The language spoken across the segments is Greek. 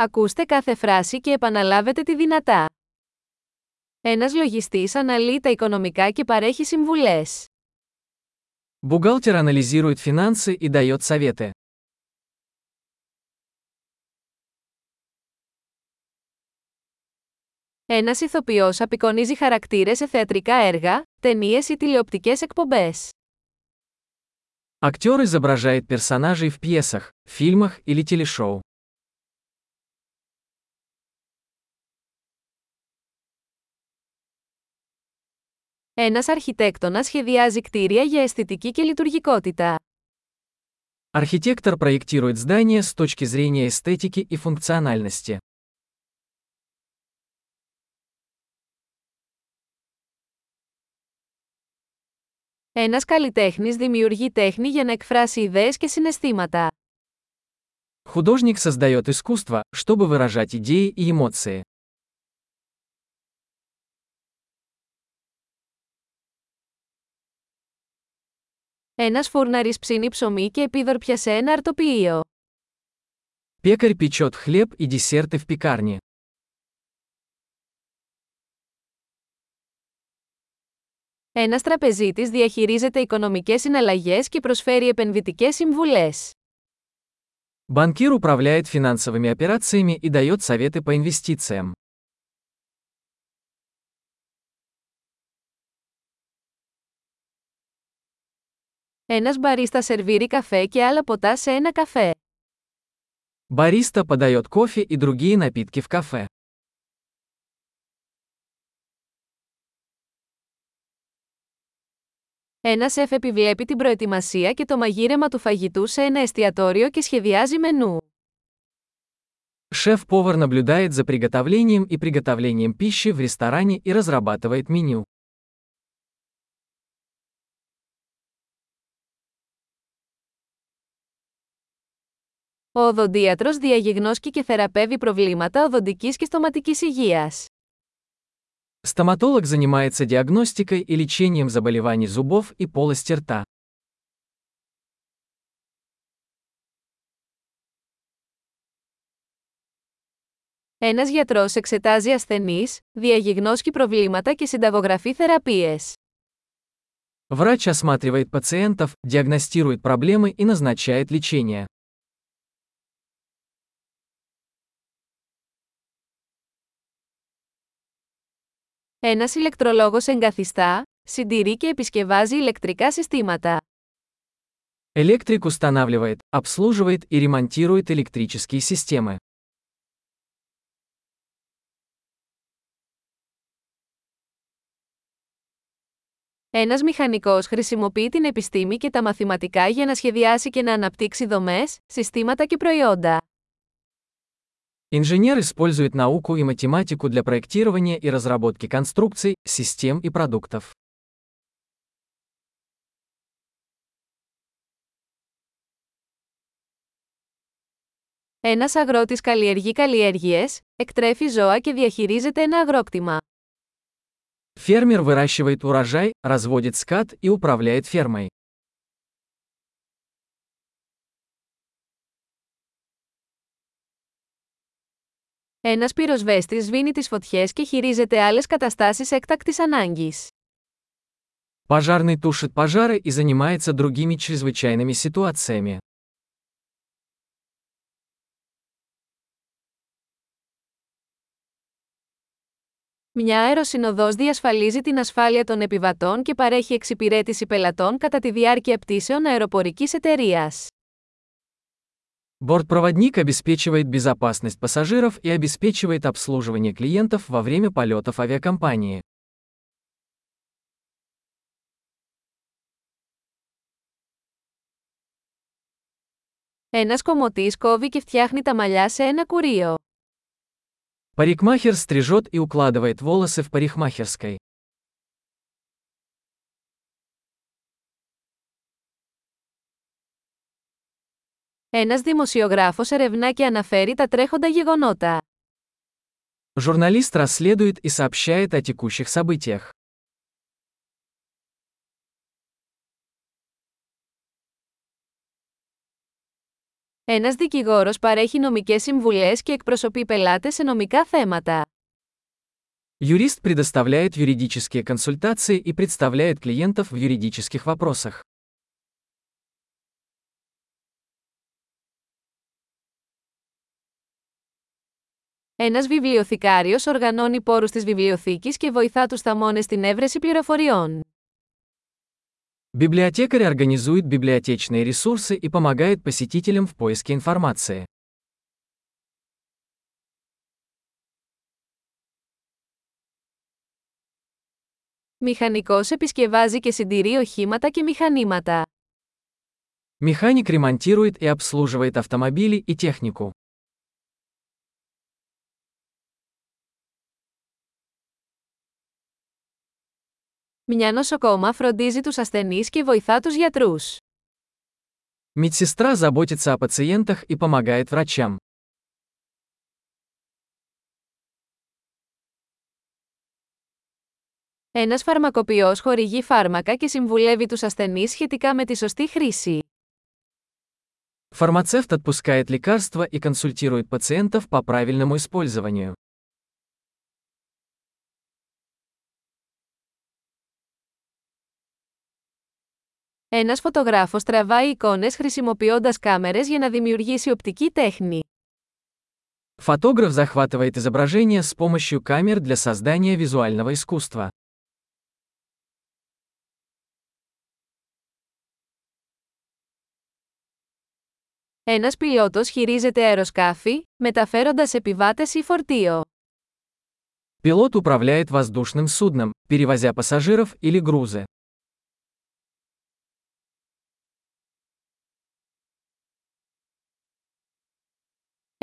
Ακούστε κάθε φράση και επαναλάβετε τη δυνατά. Ένας λογιστής αναλύει τα οικονομικά και παρέχει συμβουλές. Бухгалтер анализирует финансы и дает советы. Ένας ηθοποιός απεικονίζει χαρακτήρες σε θεατρικά έργα, ταινίες ή τηλεοπτικές εκπομπές. Актер изображает персонажей в пьесах, фильмах или телешоу. Ένας αρχιτέκτονας σχεδιάζει κτίρια για αισθητική και λειτουργικότητα. Архитектор проектирует здания с точки зрения эстетики и функциональности. Ένας καλλιτέχνης δημιουργεί τέχνη για να εκφράσει ιδέες και συναισθήματα. Художник создает искусство, чтобы выражать идеи и эмоции. Ένας φούρναρης ψήνει ψωμί και επίδορπια σε ένα αρτοποιείο. Пекарь печет хлеб и десерты в пекарне. Ένας τραπεζίτης διαχειρίζεται οικονομικές συναλλαγές και προσφέρει επενδυτικές συμβουλές. Банкир управляет финансовыми операциями и дает советы по инвестициям. Ένας μπαρίστα σερβίρει καφέ και άλλα ποτά σε ένα καφέ. Бариста подает кофе и другие напитки в кафе. Ένα σεφ επιβλέπει την προετοιμασία και το μαγείρεμα του φαγητού σε ένα εστιατόριο και σχεδιάζει μενού. Шеф-повар наблюдает за приготовлением и приготовлением пищи в ресторане и разрабатывает меню. Ο οδοντίατρος διαγιγνώσκει και θεραπεύει προβλήματα οδοντικής και στοματικής υγείας. Стоматолог занимается диагностикой и лечением заболеваний зубов и полости рта. Ένας γιατρός εξετάζει ασθενείς, διαγιγνώσκει προβλήματα και συνταγογραφεί θεραπείες. Врач осматривает пациентов, диагностирует проблемы и назначает лечение. Ένας ηλεκτρολόγος εγκαθιστά, συντηρεί και επισκευάζει ηλεκτρικά συστήματα. Электрик устанавливает, обслуживает и ремонтирует электрические системы. Ένας μηχανικός χρησιμοποιεί την επιστήμη και τα μαθηματικά για να σχεδιάσει και να αναπτύξει δομές, συστήματα και προϊόντα. Инженер использует науку и математику для проектирования и разработки конструкций, систем и продуктов. Ένας αγρότης καλλιεργεί καλλιέργειες, εκτρέφει ζώα και διαχειρίζεται ένα αγρόκτημα. Фермер выращивает урожай, разводит скот и управляет фермой. Ένας πυροσβέστης σβήνει τις φωτιές και χειρίζεται άλλες καταστάσεις έκτακτης ανάγκης. Пожарный тушит пожары и занимается другими чрезвычайными ситуациями. Μια αεροσυνοδός διασφαλίζει την ασφάλεια των επιβατών και παρέχει εξυπηρέτηση πελατών κατά τη διάρκεια πτήσεων αεροπορικής εταιρείας. Бортпроводник обеспечивает безопасность пассажиров и обеспечивает обслуживание клиентов во время полетов авиакомпании. Ένας κομμωτής κόβει και φτιάχνει τα μαλλιά σε ένα κουρίο. Парикмахер стрижет и укладывает волосы в парикмахерской. Ένας δημοσιογράφος ερευνά και αναφέρει τα τρέχοντα γεγονότα. Журналист расследует и сообщает о текущих событиях. Ένας δικηγόρος παρέχει νομικές συμβουλές και εκπροσωπεί πελάτες σε νομικά θέματα. Юрист предоставляет юридические консультации и представляет клиентов в юридических вопросах. Ένας βιβλιοθηκάριος οργανώνει πόρους της βιβλιοθήκης και βοηθά τους θαμώνες στην έβρεση πληροφοριών. Библиотекарь организует библиотечные ресурсы и помогает посетителям в поиске информации. Μηχανικός επισκευάζει και συντηρεί οχήματα και μηχανήματα. Механик ремонтирует и обслуживает автомобили и технику. Μια νοσοκόμα φροντίζει τους ασθενείς και βοηθά τους γιατρούς. Медсестра заботится о пациентах и помогает врачам. Ένας φαρμακοποιός χορηγεί φάρμακα και συμβουλεύει τους ασθενείς σχετικά με τη σωστή χρήση. Фармацевт отпускает лекарства и консультирует пациентов по правильному использованию. Ένας φωτογράφος τραβάει εικόνες χρησιμοποιώντας κάμερες για να δημιουργήσει οπτική τέχνη. Фотограф захватывает изображение с помощью камер для создания визуального искусства. Ένας πιλότος χειρίζεται αεροσκάφη, μεταφέροντας επιβάτες ή φορτίο. Пилот управляет воздушным судном, перевозя пассажиров или грузы.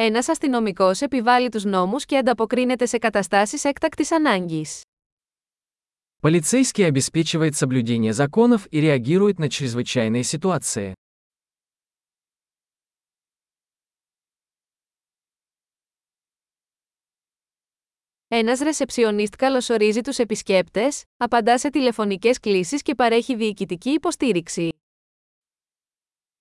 Ένας αστυνομικός επιβάλλει τους νόμους και ανταποκρίνεται σε καταστάσεις έκτακτης ανάγκης. Полицейский обеспечивает соблюдение законов и реагирует на чрезвычайные ситуации. Ένας ρεσεψιονίστ καλωσορίζει τους επισκέπτες, απαντά σε τηλεφωνικές κλήσεις και παρέχει διοικητική υποστήριξη.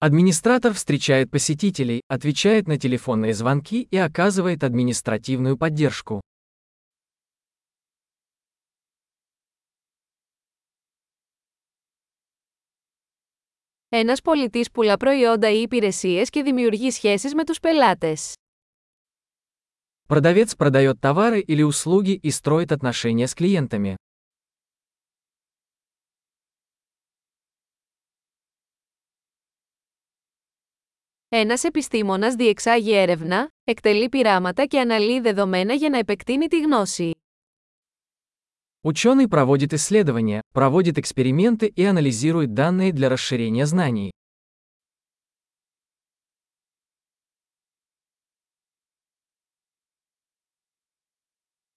Администратор встречает посетителей, отвечает на телефонные звонки и оказывает административную поддержку. Ένας πολιτής πουλά προϊόντα ή υπηρεσίες και δημιουργεί σχέσεις με τους πελάτες. Продавец продает товары или услуги и строит отношения с клиентами. Ένας επιστήμονας διεξάγει έρευνα, εκτελεί πειράματα και αναλύει δεδομένα για να επεκτείνει τη γνώση. Ученый проводит исследования, проводит эксперименты и анализирует данные для расширения знаний.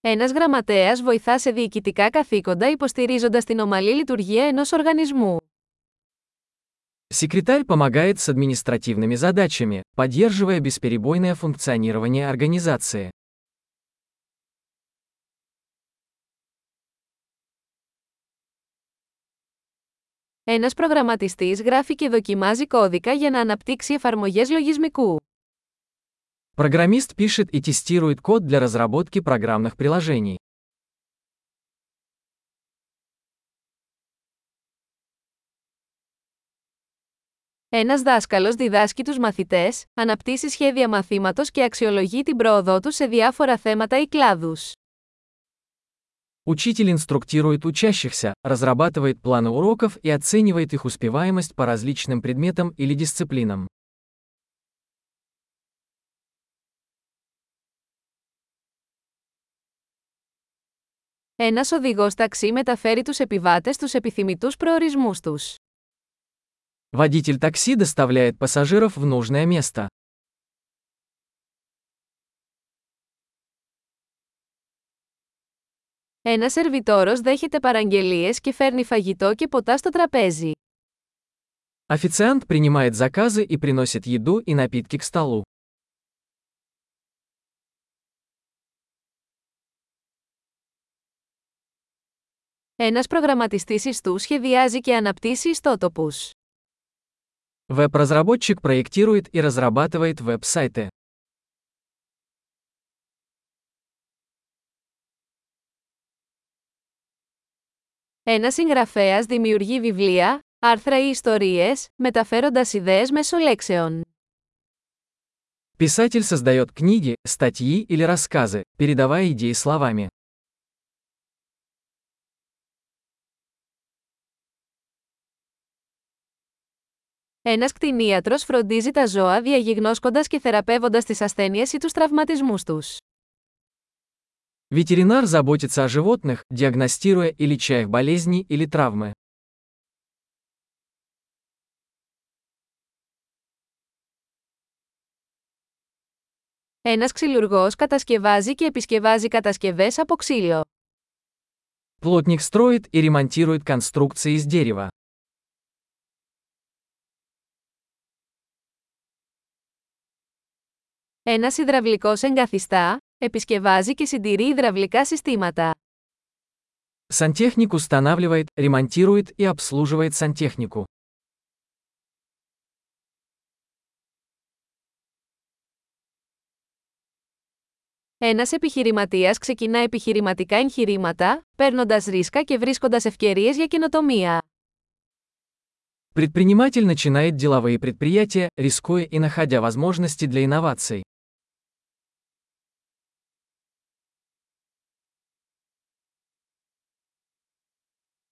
Ένας γραμματέας βοηθά σε διοικητικά καθήκοντα υποστηρίζοντας την ομαλή λειτουργία ενός οργανισμού. Секретарь помогает с административными задачами, поддерживая бесперебойное функционирование организации. Ένας προγραμματιστής γράφει και δοκιμάζει κώδικα για να αναπτύξει εφαρμογές λογισμικού. Программист пишет и тестирует код для разработки программных приложений. Ένας δάσκαλος διδάσκει τους μαθητές, αναπτύσσει σχέδια μαθήματος και αξιολογεί την πρόοδό τους σε διάφορα θέματα ή κλάδους. Учитель инструктирует учащихся, разрабатывает планы уроков и оценивает их успеваемость по различным предметам или дисциплинам. Ένας οδηγός ταξί μεταφέρει τους επιβάτες στους επιθυμητούς προορισμούς τους. Водитель такси доставляет пассажиров в нужное место. Ένας σερβιτόρος δέχεται παραγγελίες και φέρνει φαγητό και ποτά στο τραπέζι. Официант принимает заказы и приносит еду и напитки к столу. Ένας προγραμματιστής ιστού σχεδιάζει και αναπτύσσει ιστότοπους. Веб-разработчик проектирует и разрабатывает веб-сайты. Ένας συγγραφέας δημιουργεί βιβλία, άρθρα ή ιστορίες, μεταφέροντας ιδέες μέσω λέξεων. Писатель создает книги, статьи или рассказы, передавая идеи словами. Ένας κτηνίατρος φροντίζει τα ζώα διαγιγνώσκοντας και θεραπεύοντας τις ασθένειες ή τους τραυματισμούς τους. Ветеринар заботится о животных, диагностируя и леча их болезни или травмы. Ένας ξυλουργός κατασκευάζει και επισκευάζει κατασκευές από ξύλο. Плотник строит и ремонтирует конструкции из дерева. Ένας υδραυλικός εγκαθιστά, επισκευάζει και συντηρεί υδραυλικά συστήματα. Сантехник устанавливает, ремонтирует и обслуживает сантехнику. Ένας επιχειρηματίας ξεκινά επιχειρηματικά εγχειρήματα, παίρνοντας ρίσκα και βρίσκοντας ευκαιρίες για καινοτομία. Предприниматель начинает деловые предприятия, рискуя и находя возможности для инноваций.